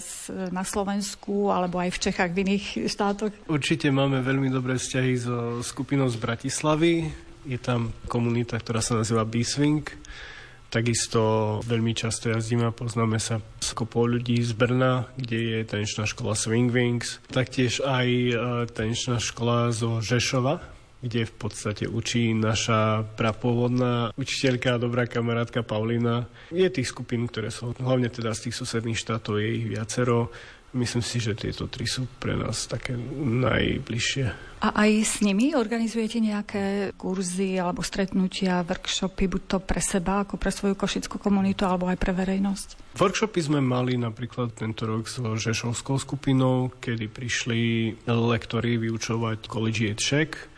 na Slovensku alebo aj v Čechách, v iných štátoch? Určite máme veľmi dobré vzťahy so skupinou z Bratislavy. Je tam komunita, ktorá sa nazýva B-Swing. Takisto veľmi často jazdíme a poznáme sa s kopou ľudí z Brna, kde je tanečná škola Swing Wings. Taktiež aj e, tanečná škola zo Žešova, kde v podstate učí naša prapôvodná učiteľka a dobrá kamarátka Paulina. Je tých skupín, ktoré sú hlavne teda z tých susedných štátov, je ich viacero. Myslím si, že tieto tri sú pre nás také najbližšie. A aj s nimi organizujete nejaké kurzy alebo stretnutia, workshopy, buď to pre seba, ako pre svoju košickú komunitu, alebo aj pre verejnosť? Workshopy sme mali napríklad tento rok s Žešovskou skupinou, kedy prišli lektori vyučovať Collegiate Check,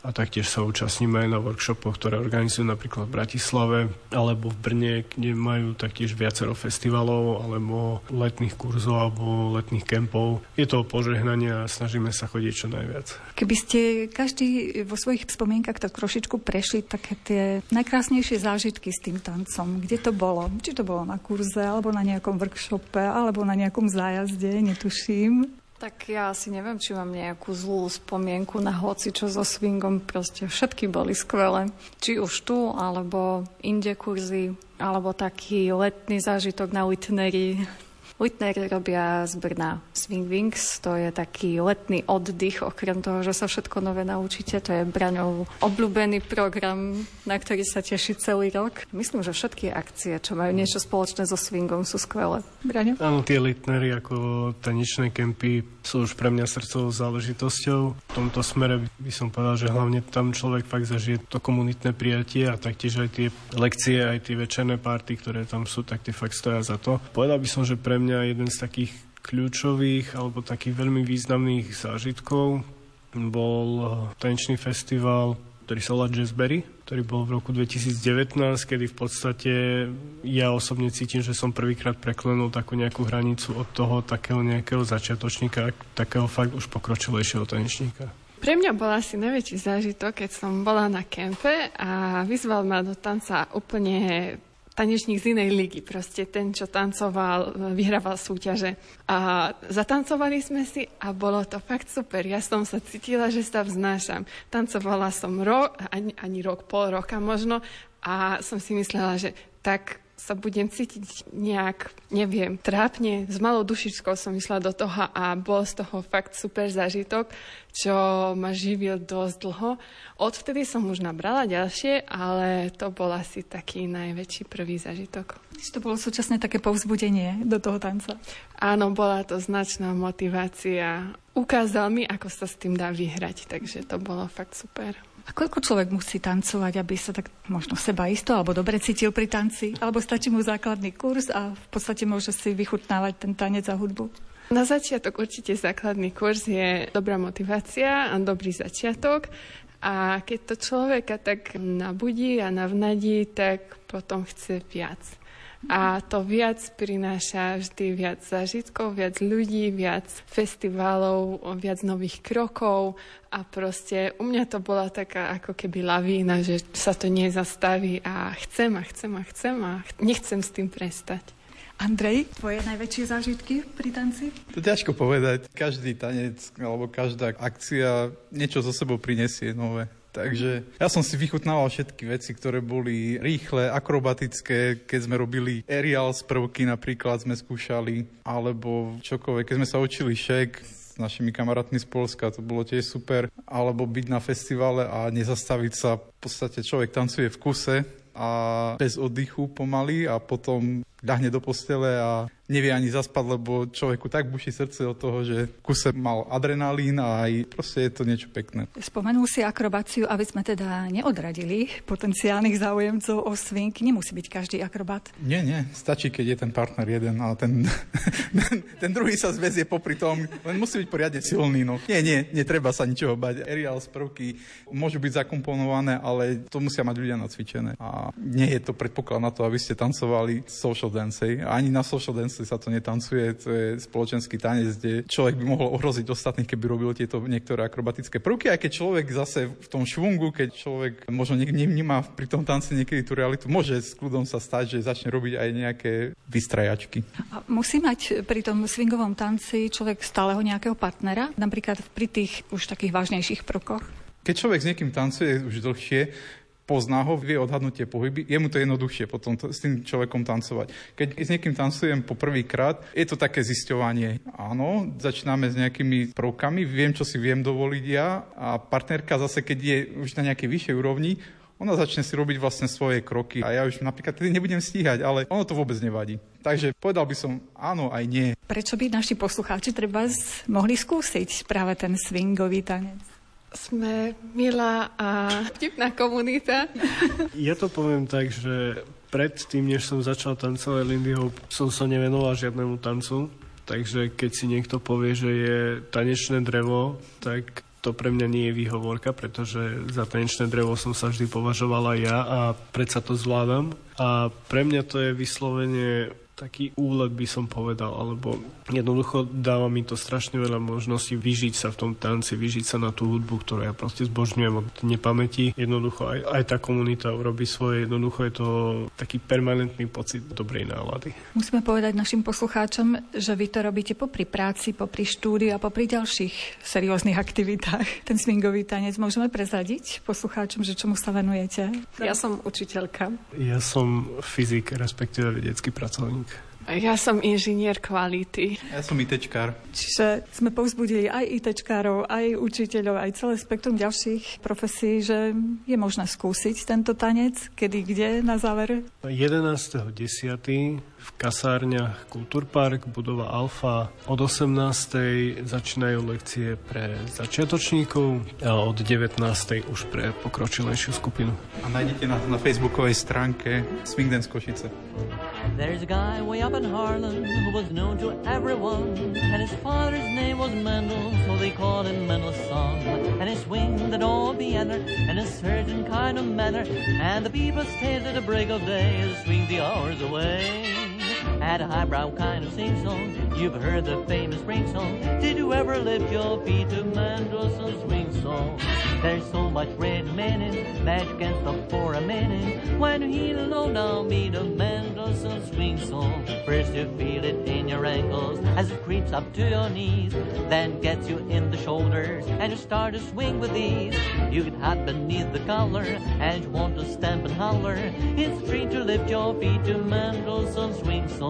a taktiež sa účastníme aj na workshopoch, ktoré organizujú napríklad v Bratislave alebo v Brne, kde majú taktiež viacero festivalov alebo letných kurzov alebo letných kempov. Je to požehnanie a snažíme sa chodiť čo najviac. Keby ste každý vo svojich spomienkach tak trošičku prešli také tie najkrásnejšie zážitky s tým tancom, kde to bolo? Či to bolo na kurze, alebo na nejakom workshope, alebo na nejakom zájazde, netuším. Tak ja asi neviem, či mám nejakú zlú spomienku na hoci čo so swingom. Proste všetky boli skvelé. Či už tu, alebo inde kurzy, alebo taký letný zážitok na Whitneri. Whitner robia z Brna Swing Wings, to je taký letný oddych, okrem toho, že sa všetko nové naučíte. To je Braňov obľúbený program, na ktorý sa teší celý rok. Myslím, že všetky akcie, čo majú niečo spoločné so swingom, sú skvelé. Braňo? Áno, tie Litnery ako tanečné kempy sú už pre mňa srdcovou záležitosťou. V tomto smere by som povedal, že hlavne tam človek fakt zažije to komunitné prijatie a taktiež aj tie lekcie, aj tie večerné party, ktoré tam sú, tak tie fakt stoja za to. Povedal by som, že pre mňa mňa jeden z takých kľúčových alebo takých veľmi významných zážitkov bol eh, tanečný festival, ktorý sa volá Jazzberry, ktorý bol v roku 2019, kedy v podstate ja osobne cítim, že som prvýkrát preklenul takú nejakú hranicu od toho takého nejakého začiatočníka, takého fakt už pokročilejšieho tanečníka. Pre mňa bol asi najväčší zážitok, keď som bola na kempe a vyzval ma do tanca úplne tanečník z inej ligy, proste ten, čo tancoval, vyhrával súťaže. A zatancovali sme si a bolo to fakt super. Ja som sa cítila, že sa vznášam. Tancovala som rok, ani, ani rok, pol roka možno a som si myslela, že tak sa budem cítiť nejak, neviem, trápne. S malou dušičkou som išla do toho a bol z toho fakt super zážitok, čo ma živil dosť dlho. Odvtedy som už nabrala ďalšie, ale to bol asi taký najväčší prvý zážitok. To bolo súčasné také povzbudenie do toho tanca. Áno, bola to značná motivácia. Ukázal mi, ako sa s tým dá vyhrať, takže to bolo fakt super. A koľko človek musí tancovať, aby sa tak možno seba isto alebo dobre cítil pri tanci? Alebo stačí mu základný kurz a v podstate môže si vychutnávať ten tanec a hudbu? Na začiatok určite základný kurz je dobrá motivácia a dobrý začiatok. A keď to človeka tak nabudí a navnadí, tak potom chce viac. A to viac prináša vždy viac zážitkov, viac ľudí, viac festivalov, viac nových krokov a proste u mňa to bola taká ako keby lavína, že sa to nezastaví a chcem a chcem a chcem a nechcem s tým prestať. Andrej, tvoje najväčšie zážitky pri tanci? To ťažko povedať. Každý tanec alebo každá akcia niečo zo sebou prinesie nové. Takže ja som si vychutnával všetky veci, ktoré boli rýchle, akrobatické, keď sme robili aerial z prvky napríklad sme skúšali, alebo čokoľvek, keď sme sa učili šek, s našimi kamarátmi z Polska, to bolo tiež super. Alebo byť na festivale a nezastaviť sa. V podstate človek tancuje v kuse a bez oddychu pomaly a potom ľahne do postele a nevie ani zaspať, lebo človeku tak buší srdce od toho, že v kuse mal adrenalín a aj proste je to niečo pekné. Spomenul si akrobáciu, aby sme teda neodradili potenciálnych záujemcov o swing. Nemusí byť každý akrobat. Nie, nie. Stačí, keď je ten partner jeden a ten, ten druhý sa zväzie popri tom. Len musí byť poriadne silný. No. Nie, nie, netreba sa ničoho bať. Aerial z prvky môžu byť zakomponované, ale to musia mať ľudia nacvičené. A nie je to predpoklad na to, aby ste tancovali social dance. Ani na social dance sa to netancuje, to je spoločenský tanec, kde človek by mohol ohroziť ostatných, keby robil tieto niektoré akrobatické prvky, aj keď človek zase v tom švungu, keď človek možno nevníma pri tom tanci niekedy tú realitu, môže s kľudom sa stať, že začne robiť aj nejaké vystrajačky. A musí mať pri tom swingovom tanci človek stáleho nejakého partnera, napríklad pri tých už takých vážnejších prvkoch? Keď človek s niekým tancuje už dlhšie, pozná ho, vie odhadnúť tie pohyby, je mu to jednoduchšie potom to, s tým človekom tancovať. Keď s niekým tancujem po prvýkrát, je to také zisťovanie. Áno, začíname s nejakými prvkami, viem, čo si viem dovoliť ja a partnerka zase, keď je už na nejakej vyššej úrovni, ona začne si robiť vlastne svoje kroky a ja už napríklad tedy nebudem stíhať, ale ono to vôbec nevadí. Takže povedal by som áno aj nie. Prečo by naši poslucháči treba mohli skúsiť práve ten swingový tanec? Sme milá a vtipná komunita. Ja to poviem tak, že predtým, než som začal tancovať Lindy Hop, som sa nevenoval žiadnemu tancu. Takže keď si niekto povie, že je tanečné drevo, tak to pre mňa nie je výhovorka, pretože za tanečné drevo som sa vždy považovala ja a predsa to zvládam. A pre mňa to je vyslovene taký úlet by som povedal, alebo jednoducho dáva mi to strašne veľa možností vyžiť sa v tom tanci, vyžiť sa na tú hudbu, ktorú ja proste zbožňujem od nepamäti. Jednoducho aj, aj tá komunita urobí svoje, jednoducho je to taký permanentný pocit dobrej nálady. Musíme povedať našim poslucháčom, že vy to robíte popri práci, popri štúdiu a popri ďalších serióznych aktivitách. Ten swingový tanec môžeme prezradiť poslucháčom, že čomu sa venujete? Ja som učiteľka. Ja som fyzik, respektíve vedecký pracovník. Ja som inžinier kvality. Ja som ITčkár. Čiže sme povzbudili aj ITčkárov, aj učiteľov, aj celé spektrum ďalších profesí, že je možné skúsiť tento tanec, kedy, kde na záver? 11.10. v kasárniach Kultúrpark, budova Alfa. Od 18. začínajú lekcie pre začiatočníkov a od 19. už pre pokročilejšiu skupinu. A nájdete nás na facebookovej stránke Swing Dance Košice. There's a guy way up in Harlem who was known to everyone, and his father's name was Mendel, so they called him Mendel's son. And he swinged at all Vienna in a certain kind of manner, and the people stayed at the break of day to swing the hours away. Had a highbrow kind of sing song, you've heard the famous ring song. Did you ever lift your feet to Mendelssohn's swing song? There's so much red meaning that you can't stop for a minute when you hear low down beat of Mendelssohn's swing song. First you feel it in your ankles as it creeps up to your knees, then gets you in the shoulders and you start to swing with ease. You get hot beneath the collar and you want to stamp and holler. It's free to lift your feet to Mendelssohn's swing song.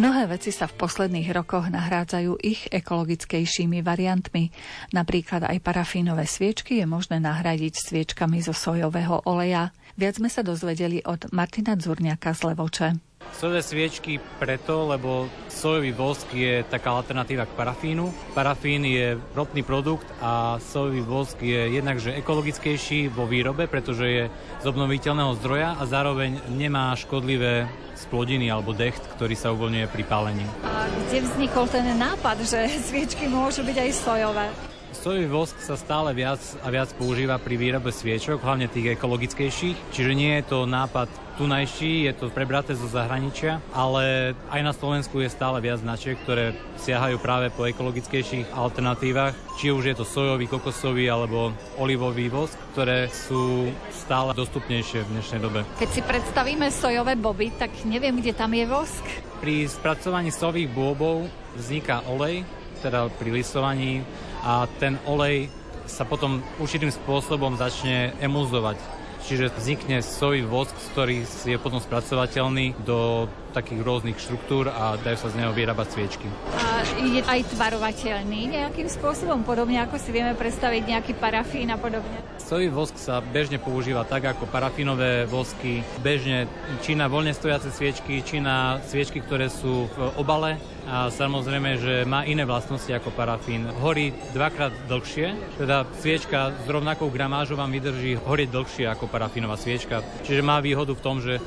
Mnohé veci sa v posledných rokoch nahrádzajú ich ekologickejšími variantmi. Napríklad aj parafínové sviečky je možné nahradiť sviečkami zo sojového oleja. Viac sme sa dozvedeli od Martina Dzurňaka z Levoče. Sojové sviečky preto, lebo sojový vosk je taká alternatíva k parafínu. Parafín je ropný produkt a sojový vosk je jednakže ekologickejší vo výrobe, pretože je z obnoviteľného zdroja a zároveň nemá škodlivé splodiny alebo decht, ktorý sa uvoľňuje pri pálení. A kde vznikol ten nápad, že sviečky môžu byť aj sojové? Sojový vosk sa stále viac a viac používa pri výrobe sviečok, hlavne tých ekologickejších, čiže nie je to nápad tunajší, je to prebraté zo zahraničia, ale aj na Slovensku je stále viac značiek, ktoré siahajú práve po ekologickejších alternatívach, či už je to sojový, kokosový alebo olivový vosk, ktoré sú stále dostupnejšie v dnešnej dobe. Keď si predstavíme sojové boby, tak neviem, kde tam je vosk. Pri spracovaní sojových bôbov vzniká olej, teda pri lisovaní a ten olej sa potom určitým spôsobom začne emulzovať. Čiže vznikne sojový vosk, ktorý je potom spracovateľný do takých rôznych štruktúr a dajú sa z neho vyrábať sviečky. A je aj tvarovateľný nejakým spôsobom, podobne ako si vieme predstaviť nejaký parafín a podobne. Sojový vosk sa bežne používa tak ako parafínové vosky, bežne či na voľne stojace sviečky, či na sviečky, ktoré sú v obale a samozrejme, že má iné vlastnosti ako parafín. Horí dvakrát dlhšie, teda sviečka s rovnakou gramážou vám vydrží horieť dlhšie ako parafínová sviečka. Čiže má výhodu v tom, že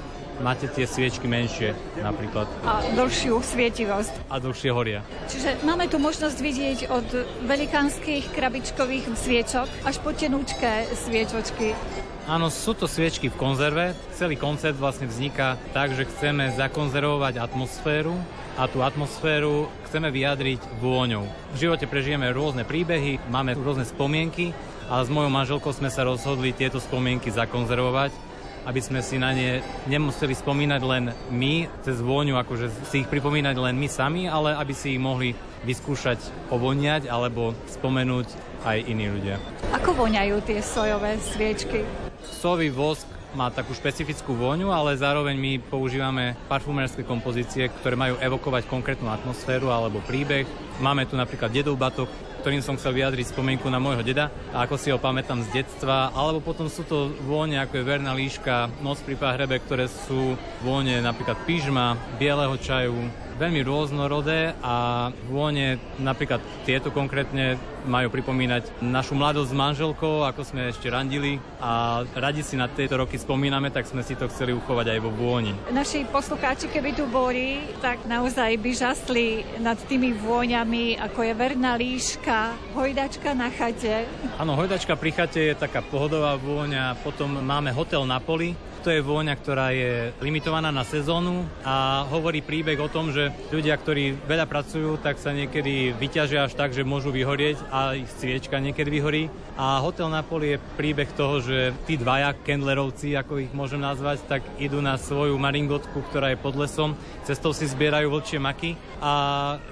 máte tie sviečky menšie napríklad A dlhšiu svietivosť. a dlhšie horia. Čiže máme tu možnosť vidieť od velikánskych krabičkových sviečok až po tenúčké sviečočky. Áno, sú to sviečky v konzerve. Celý koncept vlastne vzniká tak, že chceme zakonzervovať atmosféru a tú atmosféru chceme vyjadriť vôňou. V živote prežijeme rôzne príbehy, máme rôzne spomienky, ale s mojou manželkou sme sa rozhodli tieto spomienky zakonzervovať, aby sme si na ne nemuseli spomínať len my, cez vôňu, akože si ich pripomínať len my sami, ale aby si ich mohli vyskúšať ovoniať alebo spomenúť aj iní ľudia. Ako voňajú tie sojové sviečky? Sový vosk má takú špecifickú vôňu, ale zároveň my používame parfumérske kompozície, ktoré majú evokovať konkrétnu atmosféru alebo príbeh. Máme tu napríklad dedov batok, ktorým som chcel vyjadriť spomienku na môjho deda, a ako si ho pamätám z detstva, alebo potom sú to vône ako je verná líška, noc pri pahrebe, ktoré sú vône napríklad pyžma, bieleho čaju, veľmi rôznorodé a vône napríklad tieto konkrétne majú pripomínať našu mladosť s manželkou, ako sme ešte randili a radi si na tieto roky spomíname, tak sme si to chceli uchovať aj vo vôni. Naši poslucháči, keby tu boli, tak naozaj by žasli nad tými vôňami, ako je verná líška, hojdačka na chate. Áno, hojdačka pri chate je taká pohodová vôňa, potom máme hotel na poli, to je vôňa, ktorá je limitovaná na sezónu a hovorí príbeh o tom, že ľudia, ktorí veľa pracujú, tak sa niekedy vyťažia až tak, že môžu vyhorieť a ich sviečka niekedy vyhorí. A hotel na poli je príbeh toho, že tí dvaja Kendlerovci, ako ich môžem nazvať, tak idú na svoju maringotku, ktorá je pod lesom, cestou si zbierajú vlčie maky a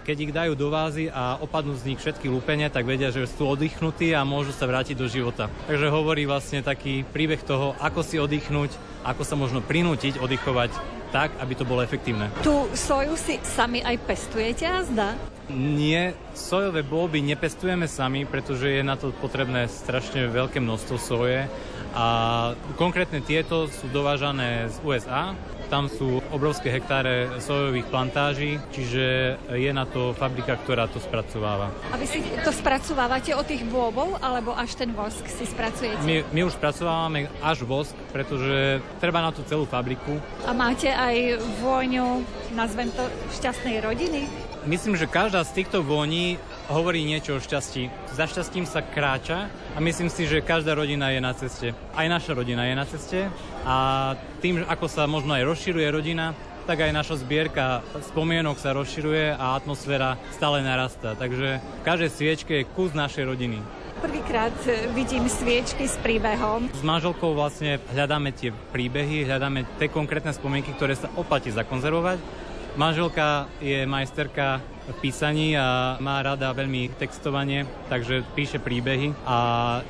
keď ich dajú do vázy a opadnú z nich všetky lúpenia, tak vedia, že sú oddychnutí a môžu sa vrátiť do života. Takže hovorí vlastne taký príbeh toho, ako si oddychnúť, ako sa možno prinútiť oddychovať tak, aby to bolo efektívne. Tu soju si sami aj pestujete a zdá? Nie, sojové bôby nepestujeme sami, pretože je na to potrebné strašne veľké množstvo soje a konkrétne tieto sú dovážané z USA. Tam sú obrovské hektáre sojových plantáží, čiže je na to fabrika, ktorá to spracováva. A vy si to spracovávate od tých bôbov, alebo až ten vosk si spracujete? My, my už spracovávame až vosk, pretože treba na to celú fabriku. A máte aj vôňu, nazvem to, šťastnej rodiny? Myslím, že každá z týchto voní hovorí niečo o šťastí. Za šťastím sa kráča a myslím si, že každá rodina je na ceste. Aj naša rodina je na ceste a tým, ako sa možno aj rozširuje rodina, tak aj naša zbierka spomienok sa rozširuje a atmosféra stále narastá. Takže v každej sviečke je kus našej rodiny. Prvýkrát vidím sviečky s príbehom. S manželkou vlastne hľadáme tie príbehy, hľadáme tie konkrétne spomienky, ktoré sa oplatí zakonzervovať. Manželka je majsterka v písaní a má rada veľmi textovanie, takže píše príbehy a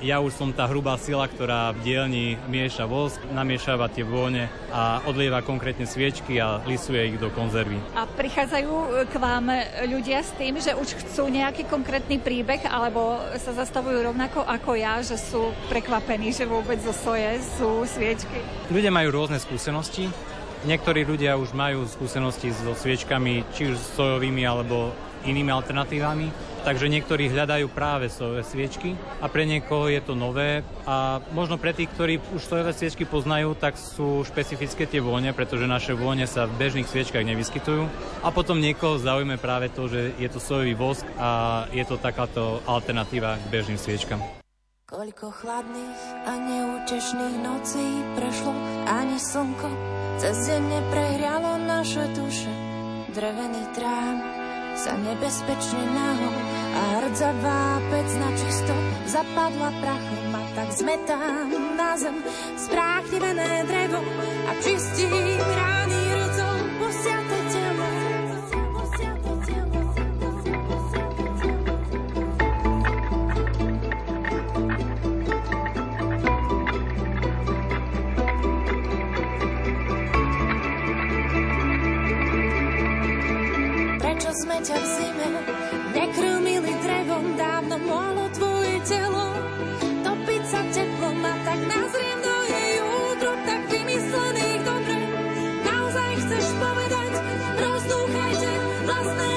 ja už som tá hrubá sila, ktorá v dielni mieša vosk, namiešava tie vône a odlieva konkrétne sviečky a lisuje ich do konzervy. A prichádzajú k vám ľudia s tým, že už chcú nejaký konkrétny príbeh, alebo sa zastavujú rovnako ako ja, že sú prekvapení, že vôbec zo soje sú sviečky. Ľudia majú rôzne skúsenosti, Niektorí ľudia už majú skúsenosti so sviečkami, či už sojovými alebo inými alternatívami, takže niektorí hľadajú práve sojové sviečky a pre niekoho je to nové a možno pre tých, ktorí už sojové sviečky poznajú, tak sú špecifické tie vône, pretože naše vône sa v bežných sviečkach nevyskytujú a potom niekoho zaujme práve to, že je to sojový vosk a je to takáto alternatíva k bežným sviečkam. Koľko chladných a neútešných nocí prešlo, ani slnko cez deň neprehrialo naše duše. Drevený trám sa nebezpečne nahol a hrdzavá pec na čisto zapadla prachom a tak zmetám na zem spráchnivené drevo a čistím rány rcom posiate telo. Prečo sme ťa v zime nekrmili drevom, dávno mohlo tvoje telo topiť sa teplom a tak nazriem do jej útrob, tak vymyslených dobre. Naozaj chceš povedať, rozdúchajte vlastné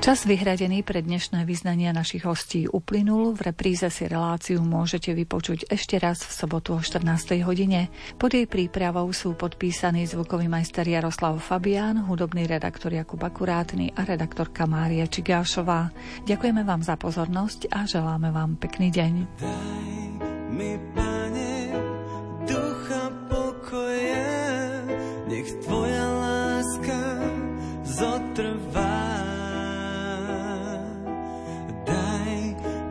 Čas vyhradený pre dnešné vyznania našich hostí uplynul. V repríze si reláciu môžete vypočuť ešte raz v sobotu o 14. hodine. Pod jej prípravou sú podpísaní zvukový majster Jaroslav Fabián, hudobný redaktor Jakub Akurátny a redaktorka Mária Čigášová. Ďakujeme vám za pozornosť a želáme vám pekný deň. Daj mi, pane, ducha pokoja, nech tvoja láska zotrvá.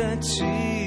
的记忆。